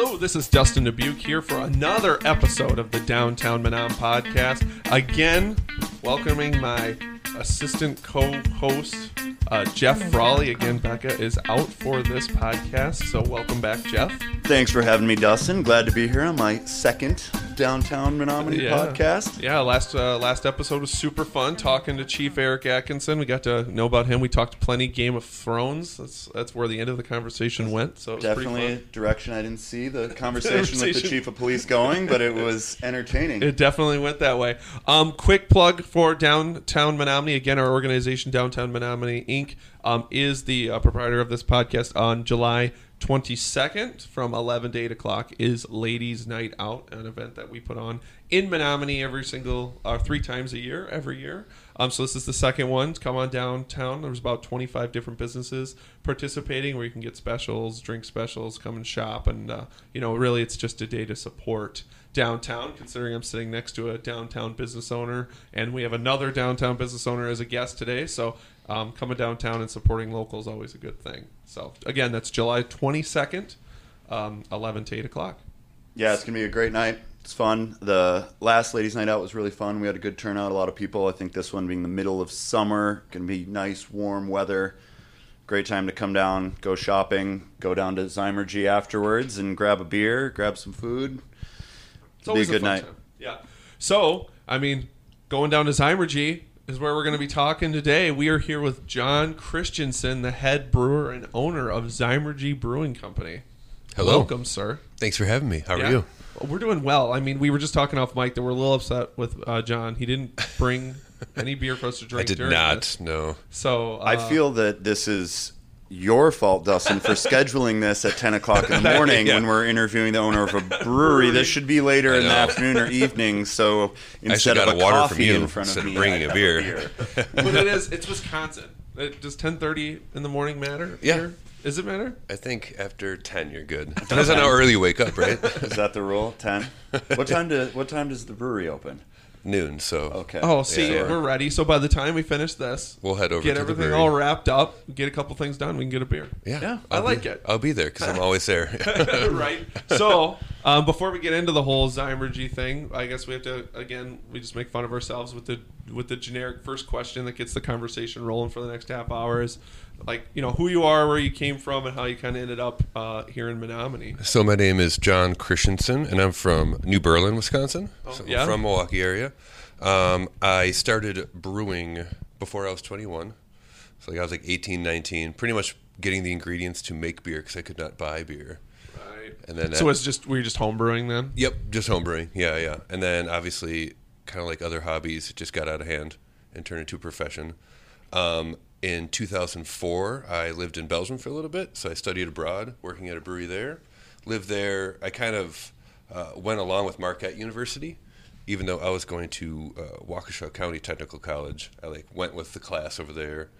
Hello, this is Dustyn Dubuque here for another episode of the Downtown Menomonie podcast. Again, welcoming my assistant co-host uh, Jeff Frawley. Again, Becca is out for this podcast, so welcome back, Jeff. Thanks for having me, Dustyn. Glad to be here on my second Downtown Menomonie Yeah. podcast. Yeah, last uh, last episode was super fun talking to Chief Eric Atkinson. We got to know about him. We talked plenty Game of Thrones. That's that's where the end of the conversation went. So it was Definitely a direction I didn't see the conversation, with the chief of police going, but it was entertaining. It definitely went that way. Um, quick plug for Downtown Menomonie. Again, our organization, Downtown Menomonie Inc., um, is the uh, proprietor of this podcast. On July 22nd, from 11 to 8 o'clock, is Ladies Night Out, an event that we put on in Menomonie every single, uh, three times a year, every year. Um, so this is the second one. Come on downtown. There's about 25 different businesses participating where you can get specials, drink specials, come and shop, and uh, you know, really, it's just a day to support downtown. Considering I'm sitting next to a downtown business owner, and we have another downtown business owner as a guest today, so um, coming downtown and supporting local is always a good thing. So again, that's July 22nd, um, 11 to 8 o'clock. Yeah, it's gonna be a great night. It's fun. The last ladies' night out was really fun. We had a good turnout, a lot of people. I think this one being the middle of summer, gonna be nice, warm weather. Great time to come down, go shopping, go down to Zymurgy afterwards, and grab a beer, grab some food. It's Be a good fun night. time. Yeah. So, I mean, going down to Zymurgy is where we're going to be talking today. We are here with Jon Christiansen, the head brewer and owner of Zymurgy Brewing Company. Hello. Welcome, sir. Thanks for having me. How are you? We're doing well. I mean, we were just talking off mic that we're a little upset with uh, Jon. He didn't bring any beer for us to I drink. did during not. this. No. So uh, I feel that this is your fault, Dustyn, for scheduling this at 10 o'clock in the morning Yeah. when we're interviewing the owner of a brewery. This should be later in the afternoon or evening. So I instead got of a a water coffee from you in front instead of of bringing I a have beer. but it is. It's Wisconsin. It, does 10:30 in the morning matter? Yeah. here? Is it matter? I think after ten you're good. Depends on how early you wake up, right? Is that the rule? 10. What time do What time does the brewery open? Noon. So Okay. Oh, see, Yeah. we're ready. So by the time we finish this, we'll head over get to everything brewery. all wrapped up, get a couple things done, we can get a beer. Yeah. Yeah, I I'll like be- it. I'll be there because I'm always there. right. So um, before we get into the whole Zymurgy thing, I guess we have to again we just make fun of ourselves with the with the generic first question that gets the conversation rolling for the next half hour is like you know who you are, where you came from, and how you kind of ended up uh, here in Menomonie. so my name is Jon Christiansen, and I'm from New Berlin, Wisconsin. so yeah? From Milwaukee area. Um, I started brewing before I was 21. So like I was like 18, 19, pretty much getting the ingredients to make beer because I could not buy beer. Right. And then So at- it's just were you just home brewing then? Yep, just homebrewing. Yeah, yeah. And then obviously, kind of like other hobbies, it just got out of hand and turned into a profession. Um, in 2004, I lived in Belgium for a little bit, so I studied abroad, working at a brewery there. Lived there. I kind of uh, went along with Marquette University, even though I was going to uh, Waukesha County Technical College. I like went with the class over there,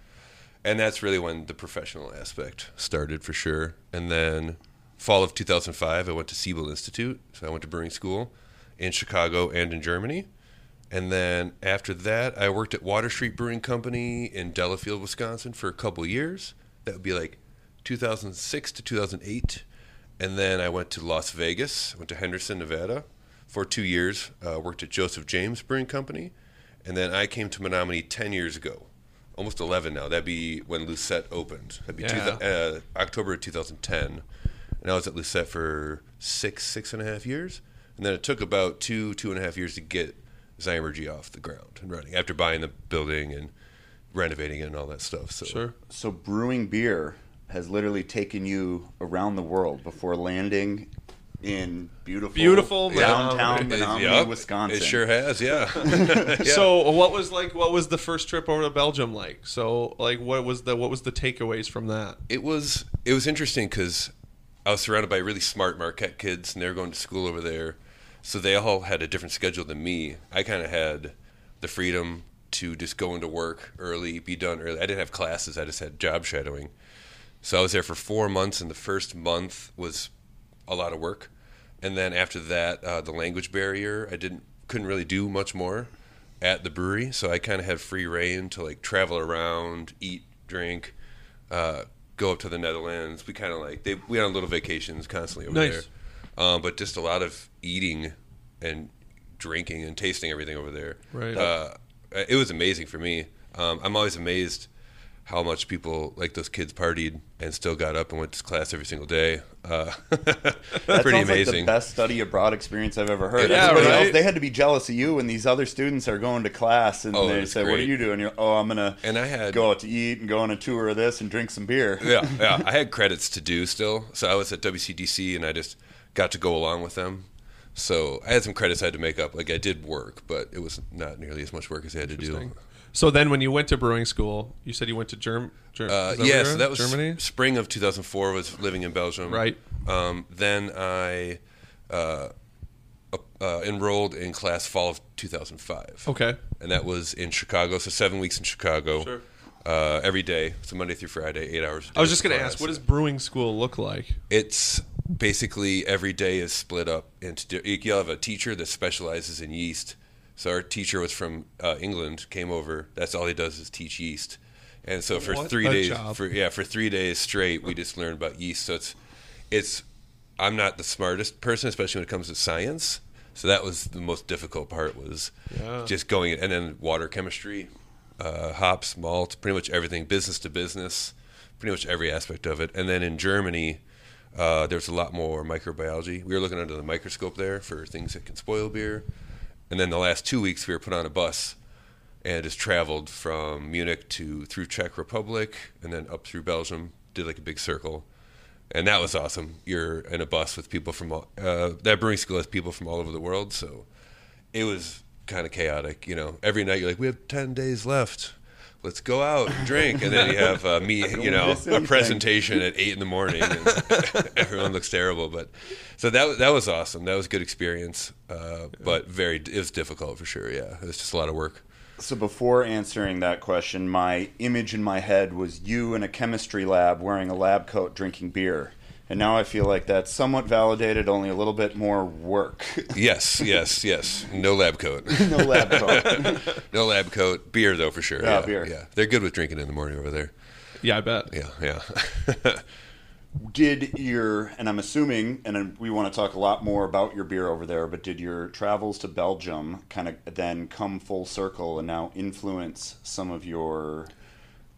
and that's really when the professional aspect started for sure. And then fall of 2005, I went to Siebel Institute, so I went to brewing school in Chicago and in Germany. And then after that, I worked at Water Street Brewing Company in Delafield, Wisconsin for a couple years. That would be like 2006 to 2008. And then I went to Las Vegas, went to Henderson, Nevada for two years, uh, worked at Joseph James Brewing Company. And then I came to Menomonie 10 years ago, almost 11 now. That'd be when Lucette opened. That'd be two Yeah. thou- uh, October of 2010. And I was at Lucette for six, six and a half years. And then it took about two, two and a half years to get Zymurgy off the ground and running after buying the building and renovating it and all that stuff. So Sure. So brewing beer has literally taken you around the world before landing in beautiful, Beautiful downtown Menomonie. Menomonie, Yup, Wisconsin. It sure has, yeah. Yeah. So what was like what was the first trip over to Belgium like? So like what was the what was the takeaways from that? it was it was interesting because I was surrounded by really smart Marquette kids, and they were going to school over there. So they all had a different schedule than me. I kind of had the freedom to just go into work early, be done early. I didn't have classes; I just had job shadowing. So I was there for four months, and the first month was a lot of work. And then after that, uh, the language barrier, I didn't couldn't really do much more at the brewery. So I kind of had free reign to like travel around, eat, drink, uh, go up to the Netherlands. We kind of like they we had little vacations constantly over there. Nice. Um, but just a lot of eating and drinking and tasting everything over there. Right. Uh, it was amazing for me. Um, I'm always amazed how much people like those kids partied and still got up and went to class every single day. Uh, That pretty amazing. Like the best study abroad experience I've ever heard. Yeah, Everybody right? else, they had to be jealous of you, when these other students are going to class, and Oh, they it's say, "What are you doing?" You're, "Oh, I'm gonna And I had- go out to eat and go on a tour of this and drink some beer." yeah, yeah. I had credits to do still, so I was at WCTC and I just got to go along with them. So I had some credits I had to make up. Like I did work, but it was not nearly as much work as I had to do. So then, when you went to brewing school, you said you went to Germ. Germ Uh, that yeah, so that was Germany. spring of 2004. Was living in Belgium. Right. Um, then I uh, uh, enrolled in class fall of 2005. Okay. And that was in Chicago. So seven weeks in Chicago. Sure. Uh, every day, so Monday through Friday, eight hours. I was just going to ask, what does brewing school look like? It's basically every day is split up into. You'll have a teacher that specializes in yeast. So our teacher was from uh, England, came over. That's all he does is teach yeast. And so for What three days, job. for yeah, for three days straight, we just learned about yeast. So it's, it's. I'm not the smartest person, especially when it comes to science. So that was the most difficult part was Yeah. just going and then water chemistry, uh, hops, malt, pretty much everything, business to business, pretty much every aspect of it. And then in Germany, uh, there's a lot more microbiology. We were looking under the microscope there for things that can spoil beer. And then the last two weeks, we were put on a bus and just traveled from Munich to through Czech Republic and then up through Belgium. Did like a big circle, and that was awesome. You're in a bus with people from all, uh, that brewing school has people from all over the world, so it was kind of chaotic. You know, every night you're like, we have ten days left. Let's go out and drink, and then you have uh, me, you know, a presentation at eight in the morning, and everyone looks terrible. But so that was- that was awesome. That was a good experience, uh, but very it was difficult for sure. Yeah, it was just a lot of work. So before answering that question, my image in my head was you in a chemistry lab wearing a lab coat drinking beer. And now I feel like that's somewhat validated, only a little bit more work. Yes, yes, yes. No lab coat. no lab coat. no lab coat. Beer though for sure. Yeah, Yeah, beer. Yeah, they're good with drinking in the morning over there. Yeah, I bet. Yeah, yeah. Did your, and I'm assuming, and then we want to talk a lot more about your beer over there, but did your travels to Belgium kind of then come full circle and now influence some of your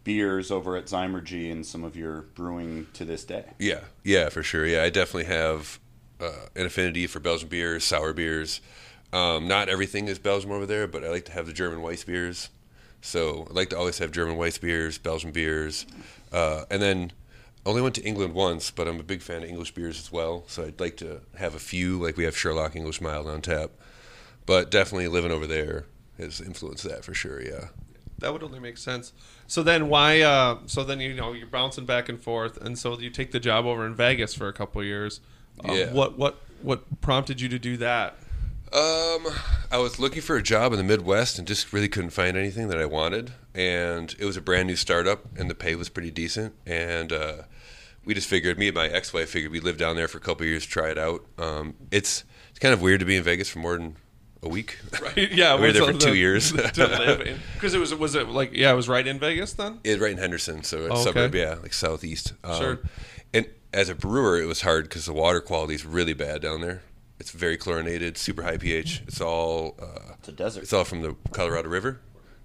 beers over at Zymurgy and some of your brewing to this day? yeah, yeah, for sure. Yeah, I definitely have uh, an affinity for Belgian beers, sour beers. Um, not everything is Belgium over there, but I like to have the German Weiss beers. So I like to always have German Weiss beers, Belgian beers, uh, and then only went to England once, but I'm a big fan of English beers as well. So I'd like to have a few, like we have Sherlock English Mild on tap. But definitely living over there has influenced that for sure. Yeah. That would only make sense. So then why? Uh, so then you know you're bouncing back and forth, and so you take the job over in Vegas for a couple of years. Um, Yeah. What what what prompted you to do that? Um, I was looking for a job in the Midwest and just really couldn't find anything that I wanted. And it was a brand new startup, and the pay was pretty decent. And uh, we just figured, me and my ex-wife figured we'd live down there for a couple of years, try it out. Um, it's it's kind of weird to be in Vegas for more than a week. Right? Yeah, we were there what's for the- two years. Because it was was it like yeah, it was right in Vegas then. It's right in Henderson, so it's Oh, okay. suburb, yeah, like southeast. Um, Sure. And as a brewer, it was hard because the water quality is really bad down there. It's very chlorinated, super high pH. It's all uh, It's a desert. It's all from the Colorado River,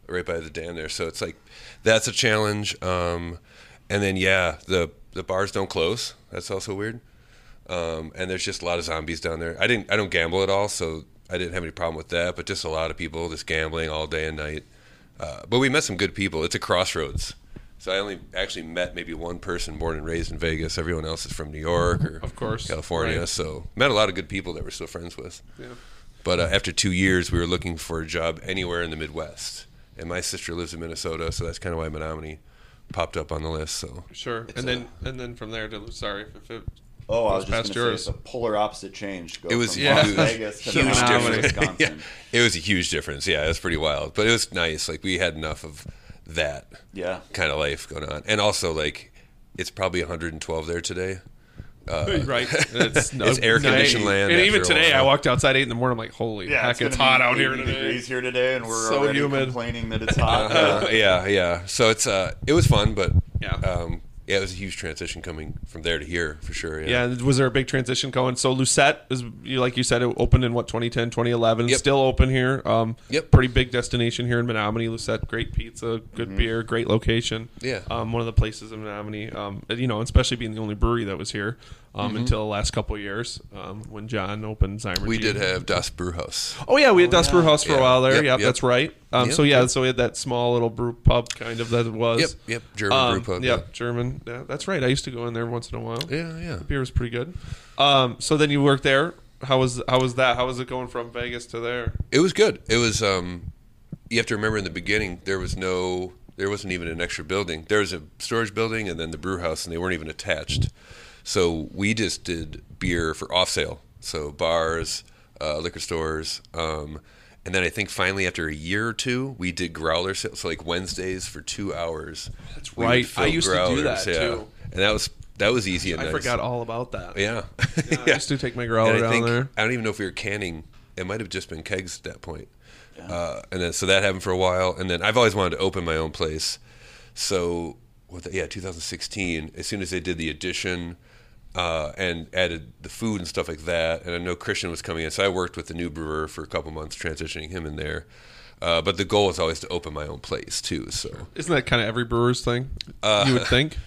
right by the dam there. So it's like that's a challenge. Um, and then yeah, the the bars don't close. That's also weird. Um, and there's just a lot of zombies down there. I didn't I don't gamble at all, so I didn't have any problem with that. But just a lot of people just gambling all day and night. Uh, but we met some good people. It's a crossroads. So I only actually met maybe one person born and raised in Vegas. Everyone else is from New York or Of course, California. right. So met a lot of good people that we're still friends with. Yeah. But uh, after two years, we were looking for a job anywhere in the Midwest. And my sister lives in Minnesota, so that's kind of why Menomonie popped up on the list. So Sure. It's and a- then and then from there to sorry if it Oh, I was just past going to yours. say it's a polar opposite change. Go it was from Yeah. Las Vegas to Huge difference. Wisconsin. yeah, it was a huge difference. Yeah, it was pretty wild, but it was nice. Like we had enough of that yeah. kind of life going on, and also like it's probably 112 there today. Uh, right. It's, It's air-conditioned land And even today. I walked outside eight in the morning. I'm like, holy Yeah, heck, it's, gonna hot out here 80 today. Degrees here today, and we're So already humid. complaining that it's hot. Uh, yeah, yeah. So it's uh, it was fun, but Yeah. um, yeah, it was a huge transition coming from there to here for sure. Yeah, and was there a big transition going? So Lucette is, you- like you said, it opened in what 2010, 2011. Yep. Still open here. Um, Yep. Pretty big destination here in Menomonie. Lucette, great pizza, good beer, great location. Yeah. Um, one of the places in Menomonie. Um, you know, especially being the only brewery that was here um, until the last couple of years um, when Jon opened Zymer. we did have Das Brewhaus. Oh yeah, we had Das Brew House for a while there. Yep, Yep, yep. that's right. Um, Yep, so yeah, yep. so we had that small little brew pub kind of that it was. Yep, yep, German Um, brew pub, Yep, yeah. German. Yeah, that's right. I used to go in there once in a while. Yeah, yeah. The beer was pretty good. Um, so then you worked there. How was how was that? How was it going from Vegas to there? It was good. It was. Um, you have to remember in the beginning there was no, there wasn't even an extra building. There was a storage building and then the brew house, and they weren't even attached. So we just did beer for off sale. So bars, uh, liquor stores, um, and then I think finally after a year or two, we did growler sales. So like Wednesdays for two hours. That's right. I used to do that, too. and that was that was easy I nice. forgot all about that. Yeah, Yeah, I used to take my growler I down think, there. I don't even know if we were canning. It might have just been kegs at that point. Uh, and then so that happened for a while, and then I've always wanted to open my own place. So what the, yeah, 2016. As soon as they did the addition uh, and added the food and stuff like that, and I know Christian was coming in, so I worked with the new brewer for a couple months, transitioning him in there. Uh, but the goal is always to open my own place too. So Isn't that kind of every brewer's thing? Uh, you would think.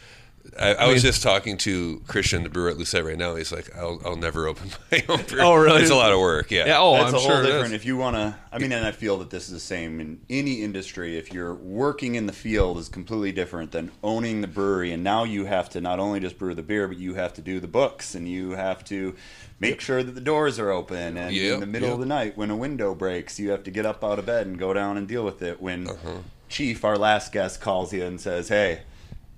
I, I was just talking to Christian, the brewer at Lucette, right now. He's like, "I'll, I'll never open my own brewery." Oh, really? It's a lot of work. Yeah. Yeah. Oh, That's I'm a whole sure it different. If you want to, I mean, and I feel that this is the same in any industry. If you're working in the field, is completely different than owning the brewery. And now you have to not only just brew the beer, but you have to do the books, and you have to make sure that the doors are open. And Yep, in the middle yep. of the night, when a window breaks, you have to get up out of bed and go down and deal with it. When Uh-huh. Chief, our last guest, calls you and says, "Hey,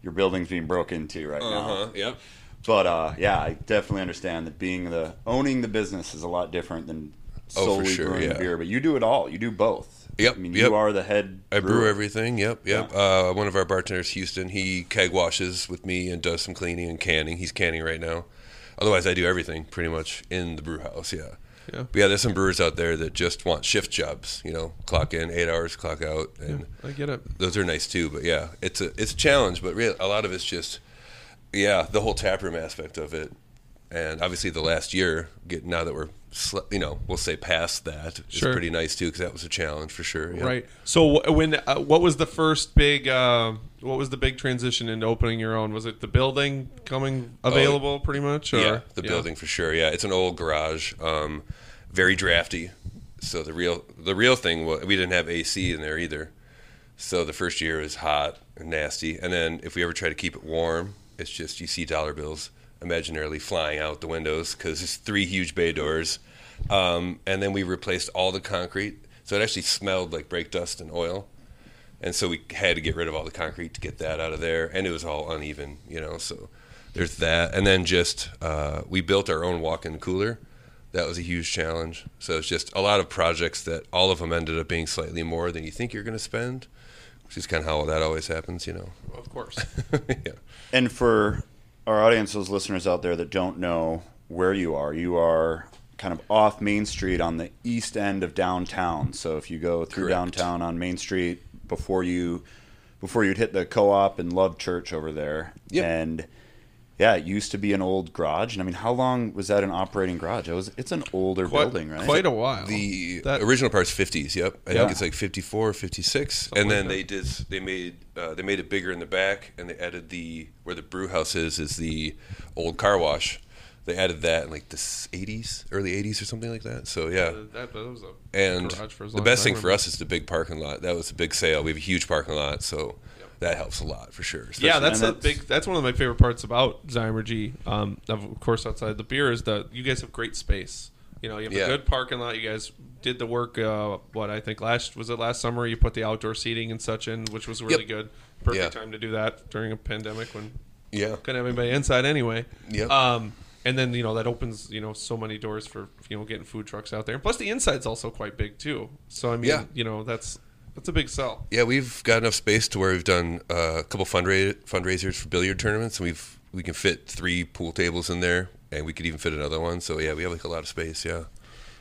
your building's being broken into right now." Uh huh. Yep. But uh, yeah, I definitely understand that being the owning the business is a lot different than Oh, solely sure, brewing yeah. beer. But you do it all. You do both. Yep, I mean, yep. you are the head. I brew everything. Yep, yep. Uh, one of our bartenders, Houston, he keg washes with me and does some cleaning and canning. He's canning right now. Otherwise, I do everything pretty much in the brew house. Yeah. Yeah. But yeah, there's some brewers out there that just want shift jobs. You know, clock in eight hours, clock out, and I get it. those are nice too. But yeah, it's a it's a challenge. But really, a lot of it's just yeah, the whole taproom aspect of it, and obviously the last year, get now that we're you know we'll say past that, it's Sure. pretty nice too because that was a challenge for sure. yeah. Right. So when uh, what was the first big uh, what was the big transition into opening your own? Was it the building coming available pretty much? Or? Oh, Yeah, the building for sure. Yeah, it's an old garage, um, very drafty. So the real the real thing was we didn't have AC in there either. So the first year was hot and nasty, and then if we ever try to keep it warm, it's just you see dollar bills imaginarily flying out the windows because it's three huge bay doors. Um, and then we replaced all the concrete, so it actually smelled like brake dust and oil. And so we had to get rid of all the concrete to get that out of there, and it was all uneven, you know. So there's that, and then just uh, we built our own walk-in cooler. That was a huge challenge. So it's just a lot of projects that all of them ended up being slightly more than you think you're going to spend, which is kind of how that always happens, you know. Of course. Yeah. And for our audience, those listeners out there that don't know where you are, you are kind of off Main Street on the east end of downtown. So if you go through Correct. downtown on Main Street before you before you'd hit the co-op and Love Church over there, Yep. and yeah, it used to be an old garage. And I mean, how long was that an operating garage? It was. It's an older quite, building, right? Quite a while. The That- original part's 50s. Yep, I Yeah. think it's like 54, 56, and then that. they did they made uh, they made it bigger in the back, and they added the where the brew house is is the old car wash. They added that in like the 80s, early 80s or something like that. So yeah, that, that was a and garage for as the best as I thing for us is the big parking lot. That was a big sale. We have a huge parking lot, so that helps a lot for sure. Yeah, that's a that's- big. That's one of my favorite parts about Zymurgy. Um, of course, outside the beer is that you guys have great space. You know, you have Yeah. a good parking lot. You guys did the work. Uh, what I think last was it last summer. You put the outdoor seating and such in, which was really Yep. good. Perfect Yeah. time to do that during a pandemic when yeah, couldn't have anybody inside anyway. Yep. Um, and then you know that opens you know so many doors for you know getting food trucks out there. Plus the inside's also quite big too. So I mean, Yeah. you know that's that's a big sell. yeah. We've got enough space to where we've done uh, a couple fundra- fundraisers for billiard tournaments, and we've we can fit three pool tables in there, and we could even fit another one. So yeah, we have like a lot of space. Yeah.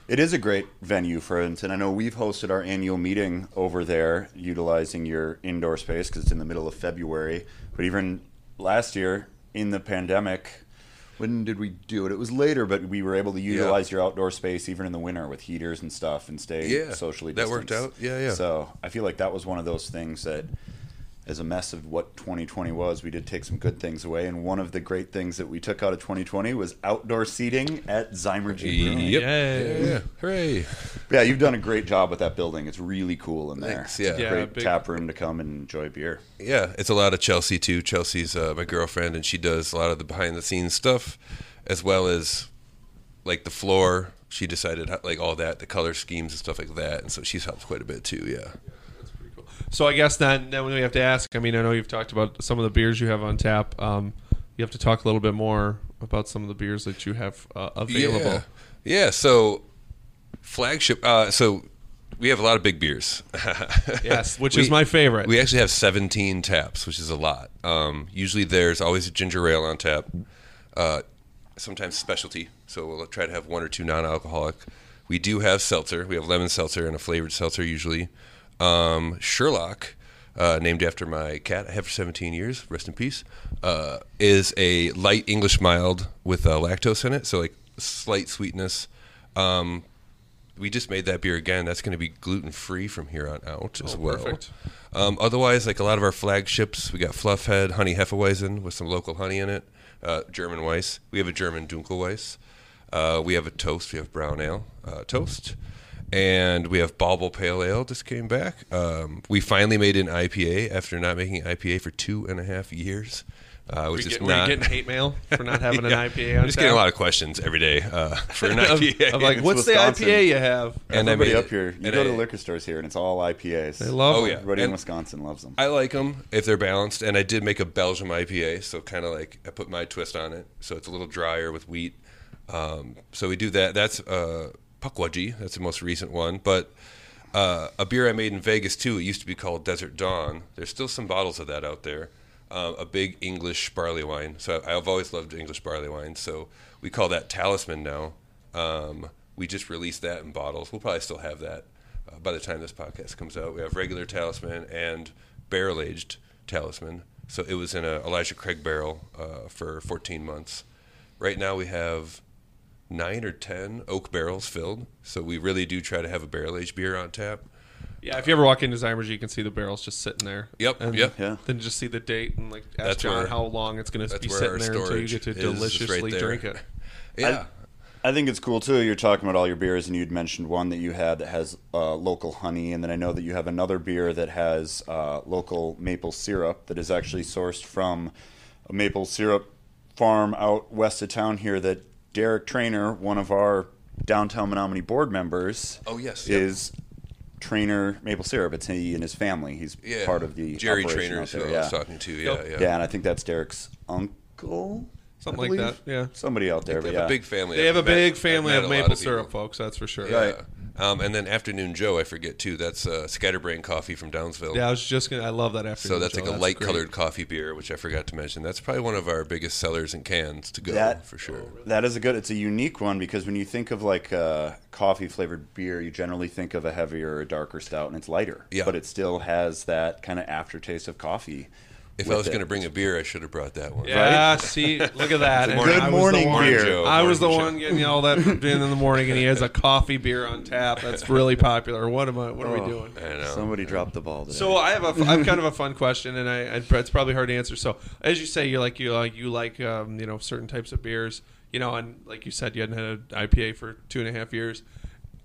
It is a great venue for it, and I know we've hosted our annual meeting over there, utilizing your indoor space because it's in the middle of February. But even last year in the pandemic. When did we do it? It was later, but we were able to utilize your outdoor space even in the winter with heaters and stuff and stay Yeah, socially that worked out. Yeah, yeah. So I feel like that was one of those things that, as a mess of what 2020 was, we did take some good things away. And one of the great things that we took out of 2020 was outdoor seating at Zymurgy Brewing. Yep. Yay. Yeah. Hooray. Yeah, you've done a great job with that building. It's really cool in there. Thanks, yeah. It's a Yeah, great big- tap room to come and enjoy beer. Yeah, it's a lot of Chelsea too. Chelsea's uh, my girlfriend, and she does a lot of the behind the scenes stuff, as well as like the floor. She decided like all that, the color schemes and stuff like that, and so she's helped quite a bit too. Yeah. So I guess then, then we have to ask. I mean, I know you've talked about some of the beers you have on tap. Um, you have to talk a little bit more about some of the beers that you have uh, available. Yeah. Yeah. So flagship. Uh, so we have a lot of big beers. Yes, which We- is my favorite. We actually have 17 taps, which is a lot. Um, usually there's always a ginger ale on tap, uh, sometimes specialty. So we'll try to have one or two non alcoholic. We do have seltzer. We have lemon seltzer and a flavored seltzer usually. Um, Sherlock, uh, named after my cat I have for 17 years, rest in peace, uh, is a light English mild with uh, lactose in it. So like slight sweetness. Um, we just made that beer again. That's going to be gluten free from here on out as Oh, well. perfect. Um, otherwise, like a lot of our flagships, we got Fluffhead, Honey Hefeweizen with some local honey in it, uh, German Weiss. We have a German Dunkelweiss. Uh, we have a toast. We have brown ale uh, toast, and we have Bauble Pale Ale. Just came back. Um, we finally made an IPA after not making IPA for two and a half years. Uh, which you, is get, were you not. getting hate mail for not having an IPA on I'm just getting a lot of questions every day uh, for an of, IPA. of like, what's Wisconsin. the IPA you have? And I Everybody up here, you And go to I- liquor stores here, and it's all IPAs. They love Oh, them. yeah. Everybody in Wisconsin loves them. I like them if they're balanced, and I did make a Belgium IPA, so kind of like I put my twist on it, so it's a little drier with wheat. Um, so we do that. That's uh, Pukwudgie. That's the most recent one, but uh, a beer I made in Vegas too. It used to be called Desert Dawn. There's still some bottles of that out there. Uh, a big English barley wine. So I've always loved English barley wine. So we call that Talisman now. Um, we just released that in bottles. We'll probably still have that uh, by the time this podcast comes out. We have regular Talisman and barrel aged Talisman. So it was in a Elijah Craig barrel uh, for 14 months. Right now we have nine or ten oak barrels filled. So we really do try to have a barrel aged beer on tap. Yeah, if you ever walk into Zymers, you can see the barrels just sitting there. Yep, And yep. Yeah. Then just see the date and like ask That's Jon where- how long it's going to be sitting there until you get to is, is right deliciously drink it. Yeah. I think it's cool too. You're talking about all your beers, and you'd mentioned one that you had that has uh, local honey, and then I know that you have another beer that has uh, local maple syrup that is actually sourced from a maple syrup farm out west of town here. That Derek Trainer, one of our downtown Menomonie board members, Oh, yes, yep. is Trainer Maple Syrup. It's he and his family. He's yeah. part of the Jerry operation Trainer out who there, I yeah. was talking to. Yeah, Yep. yeah. Yeah, and I think that's Derek's uncle. Something like that, yeah. Somebody out there, They but have yeah. a big family. They have a I've met- big family of a lot maple people. syrup folks, that's for sure. Yeah. Right. Um, and then Afternoon Joe, I forget too. That's uh, Scatterbrain Coffee from Downsville. Yeah, I was just gonna. I love that after. So that's like a light colored coffee beer, which I forgot to mention. That's probably one of our biggest sellers in cans to go That- for sure. That is a good. It's a unique one because when you think of like uh, coffee flavored beer, you generally think of a heavier or darker stout, and it's lighter. Yeah. But it still has that kind of aftertaste of coffee. If I was going to bring a beer, I should have brought that one. Yeah, see, look at that. Good And morning- I was the morning one- beer. Joe. I was the Morning one getting yelled at for being in the morning, and he has a coffee beer on tap. That's really popular. What am I? What are we Oh. doing? I know. Somebody dropped the ball today. So I have a, I have kind of a fun question, and I, I it's probably hard to answer. So as you say, you like you like you like um, you know certain types of beers, you know, and like you said, you hadn't had an IPA for two and a half years.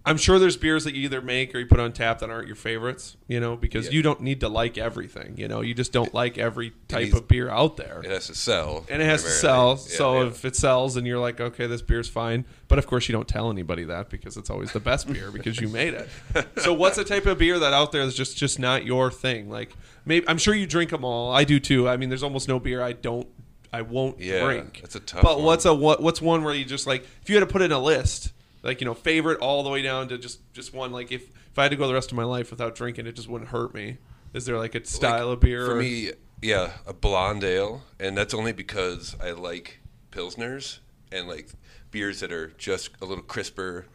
I'm sure there's beers that you either make or you put on tap that aren't your favorites, you know, because Yeah. you don't need to like everything, you know, you just don't like every type of beer out there. It has to sell. and it has to sell. Yeah, so yeah. if it sells and you're like, okay, this beer's fine, but of course you don't tell anybody that because it's always the best beer because you made it. So what's a type of beer that out there is just just not your thing? Like maybe I'm sure you drink them all. I do too. I mean, there's almost no beer I don't I won't Yeah, drink. that's a tough But one. what's a what what's one where you just like if you had to put in a list, like you know, favorite all the way down to just just one. Like if if I had to go the rest of my life without drinking, it just wouldn't hurt me. Is there like a style Like, of beer? For or- me, yeah, a blonde ale, and that's only because I like pilsners and like beers that are just a little crisper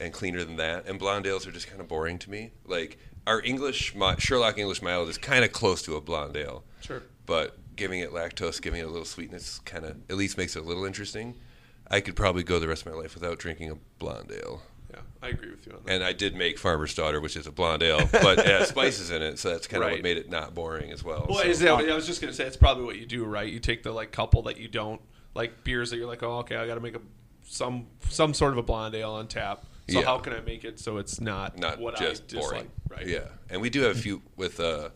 and cleaner than that. And blonde ales are just kind of boring to me. Like our English Sherlock English mild is kind of close to a blonde ale, Sure. but giving it lactose, giving it a little sweetness, kind of at least makes it a little interesting. I could probably go the rest of my life without drinking a blonde ale. Yeah, I agree with you on that. And I did make Farmer's Daughter, which is a blonde ale, but it has spices in it, so that's kind of Right. what made it not boring as well. Well, So- is that, I was just gonna say it's probably what you do, right? You take the like couple that you don't like beers that you're like, oh, okay, I got to make a some some sort of a blonde ale on tap. So Yeah. how can I make it so it's not not what just I dislike? boring. Right. Yeah, and we do have a few with uh,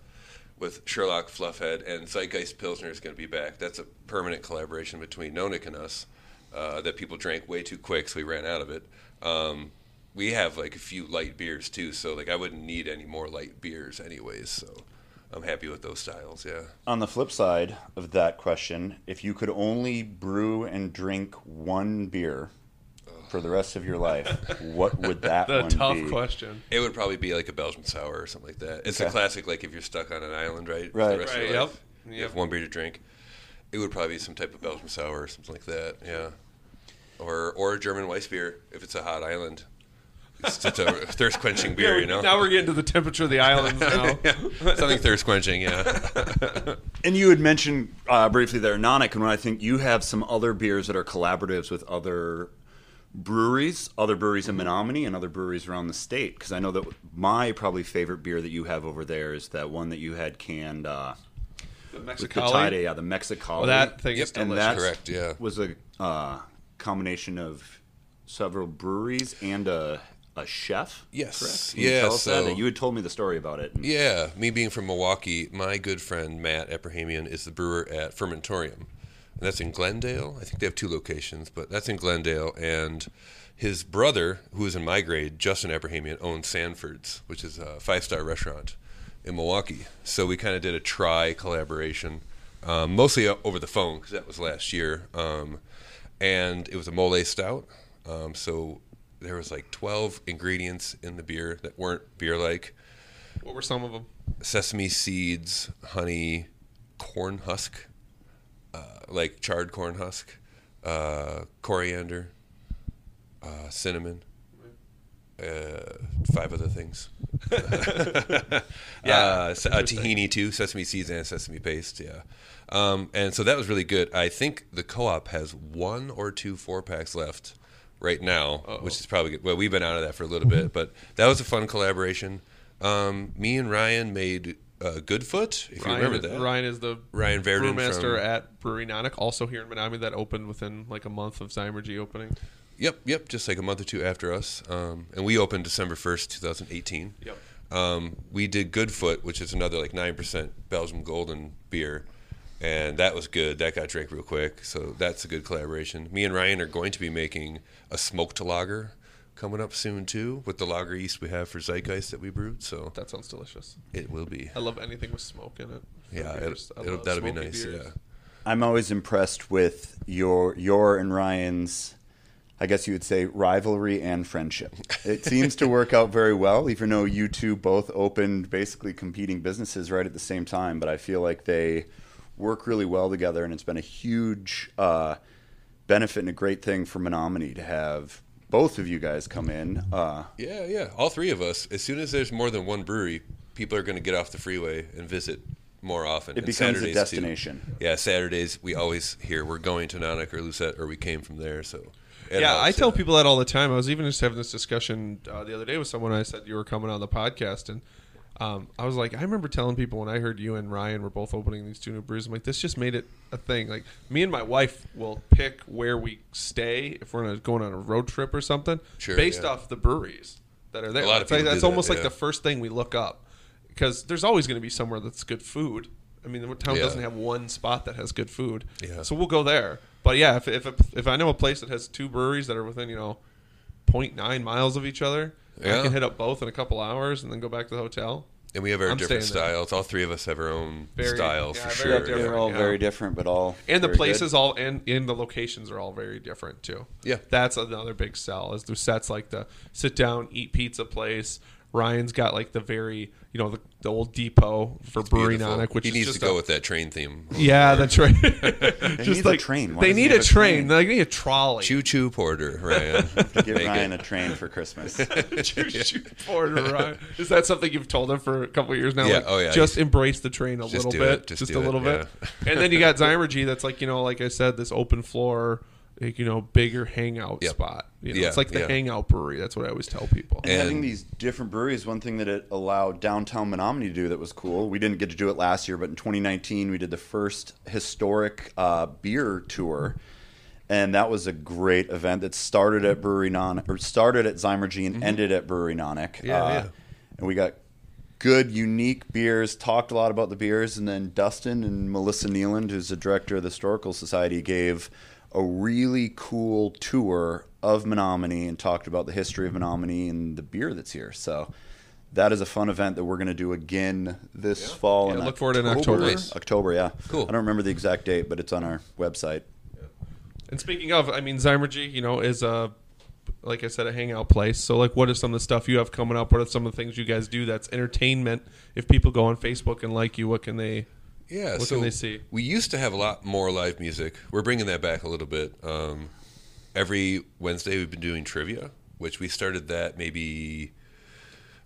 with Sherlock Fluffhead and Zeitgeist Pilsner is going to be back. That's a permanent collaboration between Nonic and us uh, that people drank way too quick, so we ran out of it. Um, we have like a few light beers too, so like I wouldn't need any more light beers anyways. So I'm happy with those styles. Yeah. On the flip side of that question, if you could only brew and drink one beer for the rest of your life, what would that The one tough be? question. It would probably be like a Belgian sour or something like that. It's a classic, like if you're stuck on an island, right? for Right. The rest Right, of your yep. life, You Yep. have one beer to drink. It would probably be some type of Belgian sour or something like that. Yeah. Or or a German Weiss beer if it's a hot island. It's just a thirst quenching beer, you know. Now we're getting to the temperature of the islands now. Something thirst quenching, yeah. And you had mentioned uh, briefly there, Nonic, and when I think you have some other beers that are collaboratives with other breweries, other breweries in Menominee, and other breweries around the state. Because I know that my probably favorite beer that you have over there is that one that you had canned uh, The with the Mexicali. Tide, yeah, the Mexicali. Well, that thing is Yep, and delicious. that correct, yeah. was a uh, combination of several breweries and a, a chef. Yes. correct? Can you tell us so- that? You had told me the story about it. Yeah, me being from Milwaukee, my good friend Matt Aharonian is the brewer at Fermentorium. And that's in Glendale. I think they have two locations, but that's in Glendale. And his brother, who is in my grade, Justin Aharonian, owns Sanford's, which is a five star restaurant in Milwaukee. So we kind of did a try collaboration, um, mostly over the phone because that was last year. Um, and it was a mole stout. Um, so there was like 12 ingredients in the beer that weren't beer like What were some of them? sesame seeds, honey, corn husk, uh, like charred corn husk, uh, coriander, uh, cinnamon, uh, five other things. Yeah, uh, uh, tahini too, sesame seeds and sesame paste. Yeah, um, and so that was really good. I think the co-op has one or two four packs left right now, which is probably good. Well, we've been out of that for a little bit, but that was a fun collaboration. Um, me and Ryan made uh, Goodfoot, if Ryan, you remember that. Ryan is the Ryan Verden brewmaster from- at Brewery Nonic, also here in Menomonie, that opened within like a month of Zymurgy opening. Yep, yep, just like a month or two after us. Um, and we opened December 1st, 2018. Yep. Um, we did Goodfoot, which is another like 9% Belgium Golden beer. And that was good. That got drank real quick. So that's a good collaboration. Me and Ryan are going to be making a smoked lager coming up soon, too, with the lager yeast we have for Zeitgeist that we brewed. So That sounds delicious. it will be. I love anything with smoke in it. Yeah, it, I it'll, that'll be nice. beers. Yeah. I'm always impressed with your your and Ryan's I guess you would say rivalry and friendship. It seems to work out very well, even though you two both opened basically competing businesses right at the same time. But I feel like they work really well together, and it's been a huge uh, benefit and a great thing for Menomonie to have both of you guys come in. Uh, Yeah, yeah. All three of us. As soon as there's more than one brewery, people are going to get off the freeway and visit more often. it And becomes a Saturdays, too. destination. Yeah, Saturdays we always hear we're going to Nonic or Lucette or we came from there. So it yeah, I tell yeah. people that all the time. I was even just having this discussion uh, the other day with someone. I said you were coming on the podcast, and um, I was like, I remember telling people when I heard you and Ryan were both opening these two new brews. I'm like, this just made it a thing. Like me and my wife will pick where we stay if we're gonna, on a road trip or something, Sure, based yeah. off the breweries that are there. A lot of like- people do that's that, almost like the first thing we look up because there's always going to be somewhere that's good food. I mean, the town Yeah. doesn't have one spot that has good food, Yeah. so we'll go there. But yeah, if if, if I know a place that has two breweries that are within you know 0.9 miles of each other, I can hit up both in a couple hours and then go back to the hotel. And we have our I'm different styles. there. All three of us have our own Very- styles yeah, for sure. different. They're all yeah. very different, but all And the very good. places all and in the locations are all very different too. Yeah. That's another big sell. Is there's sets like the sit down eat pizza place Ryan's got like the very you know the, the old depot for Brewery Beautiful. Nonic, which he is needs just to go a- with that train theme. yeah, that's right. He needs a train. Why They need a a train. train? They need a trolley. Choo choo porter, Ryan. Give Ryan it. a train for Christmas. Choo-choo porter, Ryan. Is that something you've told him for a couple of years now? Yeah, Like, oh, yeah, Just he's- embrace the train a little bit, it, just just, do a it, little bit. and then you got Zymurgy. That's like you know, like I said, this open floor, like, you know, bigger hangout Yep. spot. You know, Yeah, it's like the yeah. hangout brewery. That's what I always tell people. And, having these different breweries, one thing that it allowed downtown Menomonie to do that was cool. We didn't get to do it last year, but in 2019 we did the first historic uh, beer tour, and that was a great event that started at Brewery Non or started at Zymurgy and ended at Brewery Nonic. Mm-hmm. Yeah, uh, yeah. And we got good, unique beers. Talked a lot about the beers, and then Dustyn and Melissa Nealand, who's the director of the Historical Society, gave a really cool tour of Menomonie and talked about the history of Menomonie and the beer that's here. So that is a fun event that we're going to do again this fall. Yeah, in look for it in October. Nice. October, yeah. Cool. I don't remember the exact date, but it's on our website. And speaking of, I mean, Zymurgy, you know, is a like I said, a hangout place. So, like, what is some of the stuff you have coming up? What are some of the things you guys do that's entertainment? If people go on Facebook and like you, what can they? Yeah, What so can they see? we used to have a lot more live music. We're bringing that back a little bit. Um, every Wednesday, we've been doing trivia, which we started that maybe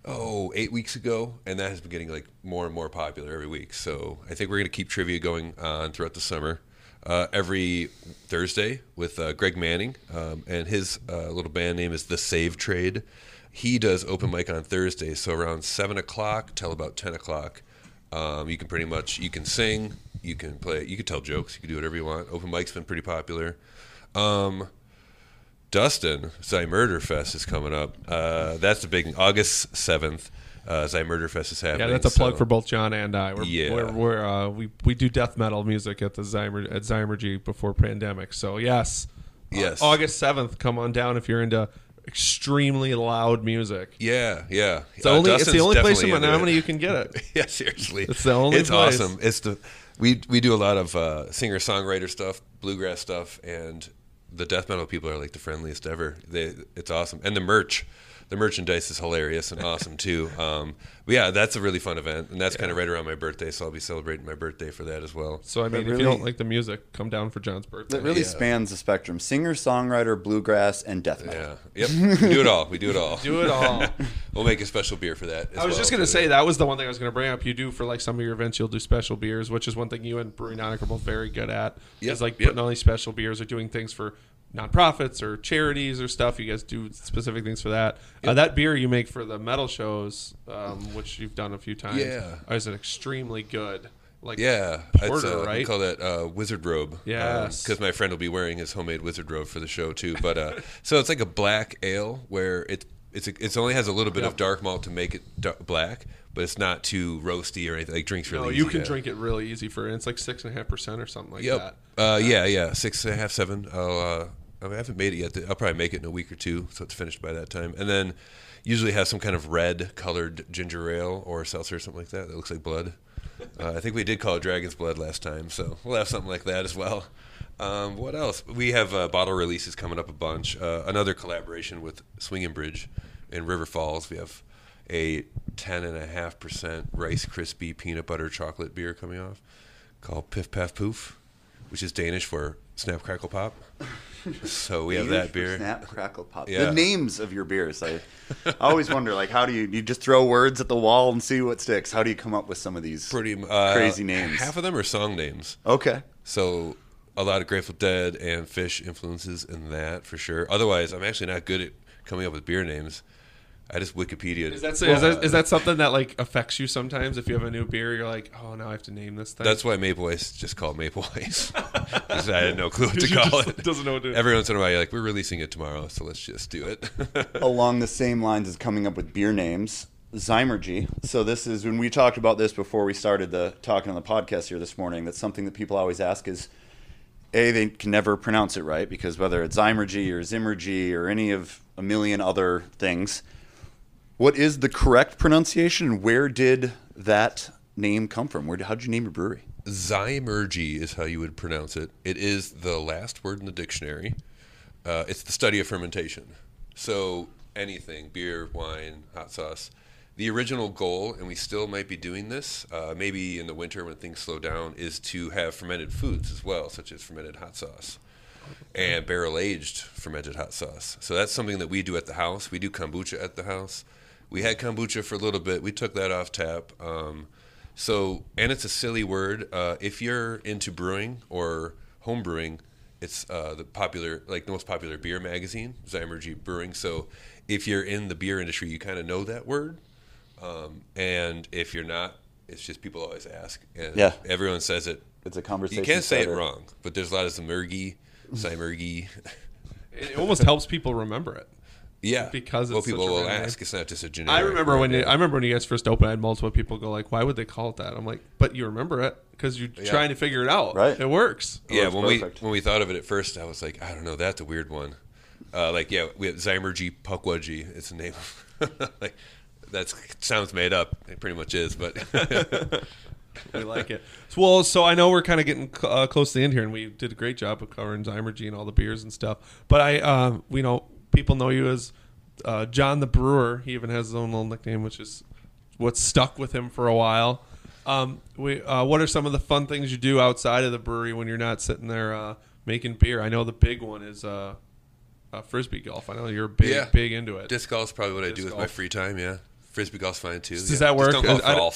oh eight weeks ago, and that has been getting like more and more popular every week. So I think we're going to keep trivia going on throughout the summer. Uh, every Thursday with uh, Greg Manning, um, and his uh, little band name is The Save Trade. He does open mic on Thursday, so around seven o'clock till about ten o'clock. Um, you can pretty much you can sing, you can play, you can tell jokes, you can do whatever you want. Open mic's been pretty popular. Um, Dustyn, Zy Murder Fest is coming up. Uh, that's the big August seventh. Uh, Zy Murder Fest is happening. Yeah, that's a plug so- for both Jon and I. We're, Yeah. we're, we're uh, we we do death metal music at the Zymer at Zymurgy before pandemic. So yes, Uh, Yes. August seventh. Come on down if you're into extremely loud music. Yeah, yeah. It's the only, it's the only place in. Menomonie you can get it. yeah, seriously, It's the only It's place. awesome. It's the we we do a lot of uh, singer songwriter stuff, bluegrass stuff, and the death metal people are like the friendliest ever. They it's awesome, and the merch. The merchandise is hilarious and awesome too. Um, but yeah, that's a really fun event, and that's kind of right around my birthday, so I'll be celebrating my birthday for that as well. So I mean, if you don't like the music, come down for Jon's birthday. It really Yeah. spans the spectrum: singer, songwriter, bluegrass, and death metal. Yeah, yep, we do it all. We do it all. do it all. We'll make a special beer for that. as I was well. just gonna say that was the one thing I was gonna bring up. You do for like some of your events, you'll do special beers, which is one thing you and Brewery Nonic are both very good at. Yep, Is like yep. putting all these special beers or doing things for nonprofits or charities or stuff. You guys do specific things for that. Uh, that beer you make for the metal shows, um, which you've done a few times, Yeah. is an extremely good. Like Yeah, porter, it's, uh, We right? call that uh, wizard robe. Yes. because my friend will be wearing his homemade wizard robe for the show too. But uh, so it's like a black ale where it it's it's only has a little bit Yeah. of dark malt to make it dark, black, but it's not too roasty or anything. Like drinks really. no, you can yeah. drink it really easy for, and it's like six and a half percent or something like Yep. that. Uh, yeah, yeah, six and a half, seven. I'll. Uh, I, mean, I haven't made it yet. I'll probably make it in a week or two, so it's finished by that time. And then usually have some kind of red colored ginger ale or seltzer or something like that that looks like blood. Uh, I think we did call it Dragon's Blood last time, so we'll have something like that as well. Um, what else? We have uh, bottle releases coming up a bunch. Uh, another collaboration with Swinging Bridge in River Falls. We have a 10.5% Rice Krispie peanut butter chocolate beer coming off called Piff Paff Poof, which is Danish for Snap Crackle Pop. So we have that beer. Snap, crackle, pop. Yeah. The names of your beers. I, I always wonder, like, how do you you just throw words at the wall and see what sticks? How do you come up with some of these Pretty uh, crazy names? Half of them are song names. Okay. So a lot of Grateful Dead and Phish influences in that for sure. Otherwise, I'm actually not good at coming up with beer names. I just Wikipedia. Is that, is, that, is that something that like affects you sometimes? If you have a new beer, you're like, oh, now I have to name this thing. That's why Maple Ice just called Maple Ice. 'Cause I had no clue what to call just it. doesn't know what to- Every once in a while, you're like, we're releasing it tomorrow, so let's just do it. Along the same lines as coming up with beer names, Zymurgy. So this is when we talked about this before we started the talking on the podcast here this morning. That's something that people always ask is, a they can never pronounce it right because whether it's Zymergy or Zimmergy or any of a million other things, what is the correct pronunciation? Where did that name come from? Where how did you name your brewery? Zymurgy is how you would pronounce it. It is the last word in the dictionary. Uh, it's the study of fermentation. So anything, beer, wine, hot sauce, the original goal, and we still might be doing this, uh, maybe in the winter when things slow down, is to have fermented foods as well, such as fermented hot sauce and barrel aged fermented hot sauce. So that's something that we do at the house. We do kombucha at the house. We had kombucha for a little bit. We took that off tap. Um, so, and it's a silly word. Uh, if you're into brewing or home brewing, it's uh, the popular, like the most popular beer magazine, Zymurgy Brewing. So, if you're in the beer industry, you kind of know that word. Um, and if you're not, it's just people always ask. And Yeah. everyone says it. It's a conversation. You can't say it wrong, but there's a lot of Zimmergy, Zymergy. It almost helps people remember it. Yeah, Because well, it's such people a will rare name. ask. It's not just a generic. I remember when you. I remember when you guys first opened. I had multiple people go like, "Why would they call it that?" I'm like, "But you remember it because you're Yeah. trying to figure it out. Right. It works." yeah, it's when perfect. we when we thought of it at first, I was like, I don't know, that's a weird one. Uh, like, yeah, we have Zymurgy Pukwudgie. It's the name. like, that sounds made up. It pretty much is, but We like it. So, well, so I know we're kind of getting cl- uh, close to the end here, and we did a great job of covering Zymurgy and all the beers and stuff. But I, um, we know people know you as uh, Jon the Brewer. He even has his own little nickname, which is what stuck with him for a while. Um, we, uh, what are some of the fun things you do outside of the brewery when you're not sitting there uh, making beer? I know the big one is uh, uh, frisbee golf. I know you're big, Yeah. big into it. disc golf's probably what I do Disc with my free time. Yeah, frisbee golf's fine too. Does yeah. that work? Just I- call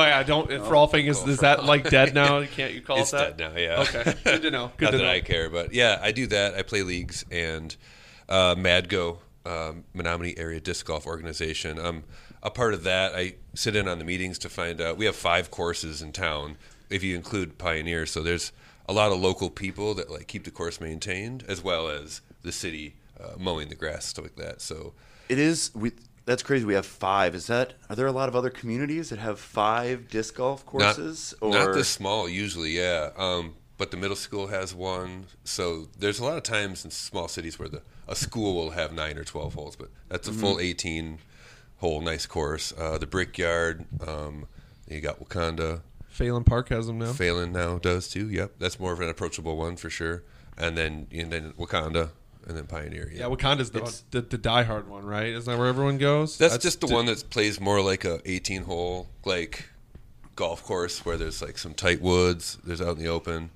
it I- yeah, don't. For all things, is that golf. like dead now? Can't you call it's it that? dead now. Yeah. Okay, good to know. Good Not to that know. I care, but yeah, I do that. I play leagues and uh, Madgo, um, Menomonie Area Disc Golf Organization. I'm a part of that. I sit in on the meetings to find out. We have five courses in town, if you include Pioneer. So there's a lot of local people that like keep the course maintained, as well as the city uh, mowing the grass, stuff like that. So It is. We. That's crazy. We have five. Is that? Are there a lot of other communities that have five disc golf not, courses? not this small usually, yeah. Um, but the middle school has one. So there's a lot of times in small cities where the a school will have nine or twelve holes, but that's a full eighteen hole, nice course. Uh, the Brickyard, um, you got Wakanda. Phelan Park has them now. Phelan now does too. Yep, that's more of an approachable one for sure. And then and then Wakanda, and then Pioneer. Yeah, Wakanda's the, It's- the the diehard one, right? Isn't that where everyone goes? That's, just the one that plays more like a 18 hole like golf course where there's like some tight woods. There's out in the open.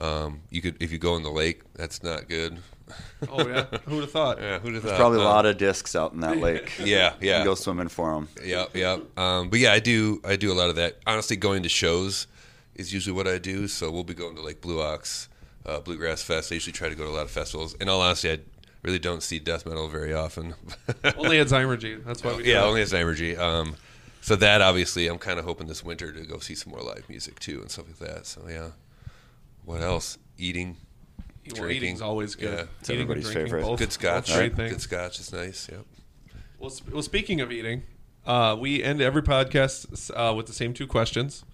Um, you could if you go in the lake, that's not good. Oh yeah, who'd have thought? Yeah, who'd have There's thought? probably a Um, lot of discs out in that lake. Yeah, You yeah, can go swimming for them. yeah, yeah. Um, but yeah, I do I do a lot of that. Honestly, going to shows is usually what I do. So we'll be going to like Blue Ox, uh, Bluegrass Fest. I usually try to go to a lot of festivals. In all honesty, I really don't see death metal very often. Only at Zymurgy. That's why we. do yeah, only as Zymurgy. Um, so that obviously, I'm kind of hoping this winter to go see some more live music too and stuff like that. So yeah, what else? Eating, Well, eating's always good. Yeah. It's Eating everybody's drinking, favorite. both- good scotch. both great things. Good scotch is nice. Yep. Well, sp- well, speaking of eating, uh, we end every podcast uh, with the same two questions.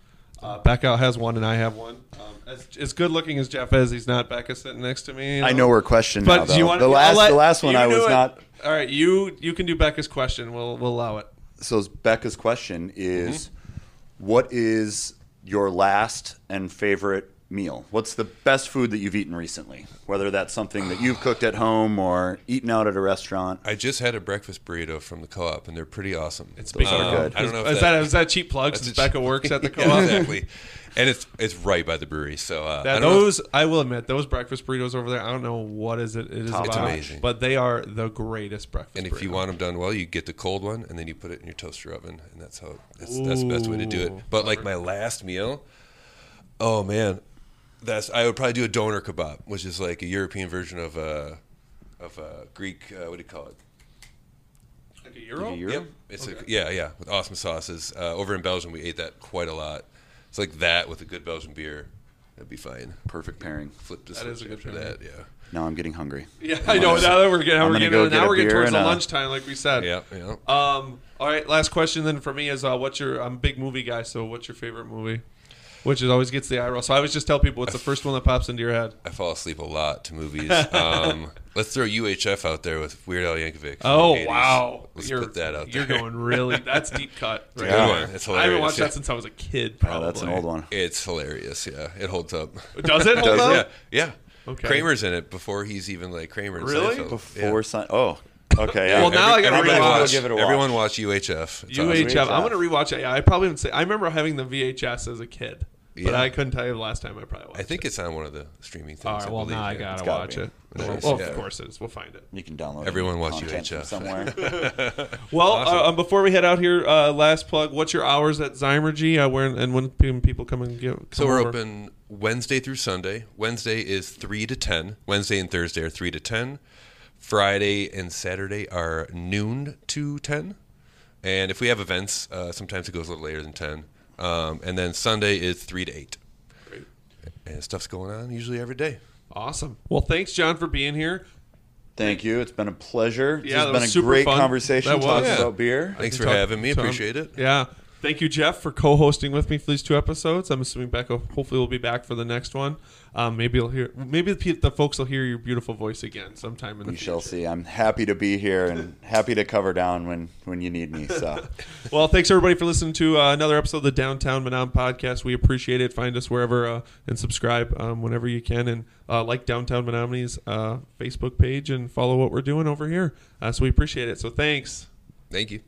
Uh, Becca has one, and I have one. Um, as, as good looking as Jeff is, he's not Becca sitting next to me. you I know her question But now. do you want the last? Let- the last one I was it. not. All right, you you can do Becca's question. We'll we'll allow it. So Becca's question is, Mm-hmm. what is your last and favorite meal? What's the best food that you've eaten recently? Whether that's something that you've cooked at home or eaten out at a restaurant. I just had a breakfast burrito from the co-op, and they're pretty awesome. It's Those are good. I don't know if is that- that is that cheap plug That's since a- Becca works at the co-op? exactly. And it's it's right by the brewery, so uh, I That, don't know if- those I will admit those breakfast burritos over there. I don't know what is it. It is about, notch. amazing. but they are the greatest breakfast. And if you want them done well, you get the cold one, and then you put it in your toaster oven, and that's how that's, that's the best way to do it. But like my last meal, oh man, that's I would probably do a doner kebab, which is like a European version of a of a Greek. Uh, what do you call it? like a euro, Like a euro? Yep, it's a, yeah, yeah, with awesome sauces. Uh, over in Belgium, we ate that quite a lot. It's like that with a good Belgian beer. That'd be fine. Perfect pairing. Flip the That is switch a good after pairing. that. Yeah. Now I'm getting hungry. Yeah, I know. Now that we're getting, now I'm we're getting, go get now we're getting towards the a- lunchtime, like we said. Yeah, yeah. Um. All right. Last question then for me is, uh, what's your? I'm a big movie guy, so what's your favorite movie? Which is always gets the eye roll. So I always just tell people what's the first one that pops into your head. I fall asleep a lot to movies. Um, let's throw UHF out there with Weird Al Yankovic. Oh wow! Let's you're, put that out You're going really. That's deep cut. It's a right good there. one. It's I haven't watched yeah. that since I was a kid. Oh, that's an old one. It's hilarious. Yeah, it holds up. Does it? Hold Does up? Yeah, yeah. Okay. Kramer's in it before he's even like Kramer. in Really? Seinfeld. Before Sein- oh, Okay, yeah. Well, now I gotta rewatch. watch, Give it a watch. Everyone watch UHF. It's awesome. UHF. I'm gonna rewatch it. Yeah, I probably would I probably would say I remember having the VHS as a kid, but Yeah. I couldn't tell you the last time I probably watched. I think it's on one of the streaming things. All right. I Well, believe, now I gotta gotta watch be. it. Nice, Well, well, yeah. of course it is. We'll find it. You can download it. Everyone any watch UHF. somewhere. Well, Awesome. uh, um, before we head out here, uh, last plug. What's your hours at Zymurgy? Uh, where and when can people come and get? So come we're over? open Wednesday through Sunday. Wednesday is three to ten. Wednesday and Thursday are three to ten. Friday and Saturday are noon to ten. And if we have events, uh, sometimes it goes a little later than ten. Um, and then Sunday is three to eight. Great. And stuff's going on usually every day. Awesome. Well, thanks, Jon, for being here. Thank you. It's been a pleasure. This Yeah, has been was a super great fun. conversation That was. talking Yeah. about beer. Thanks for talk- having me. Appreciate it. Yeah. Thank you, Jeff, for co-hosting with me for these two episodes. I'm assuming Becca hopefully will be back for the next one. Um, maybe you'll hear. Maybe the, the folks will hear your beautiful voice again sometime in the We future. shall see. I'm happy to be here and happy to cover down when when you need me. So Well, thanks everybody for listening to uh, another episode of the Downtown Manam podcast. We appreciate it. Find us wherever uh, and subscribe um, whenever you can, and uh, like Downtown Menomonie's uh, Facebook page and follow what we're doing over here. Uh, so we appreciate it. So thanks. Thank you.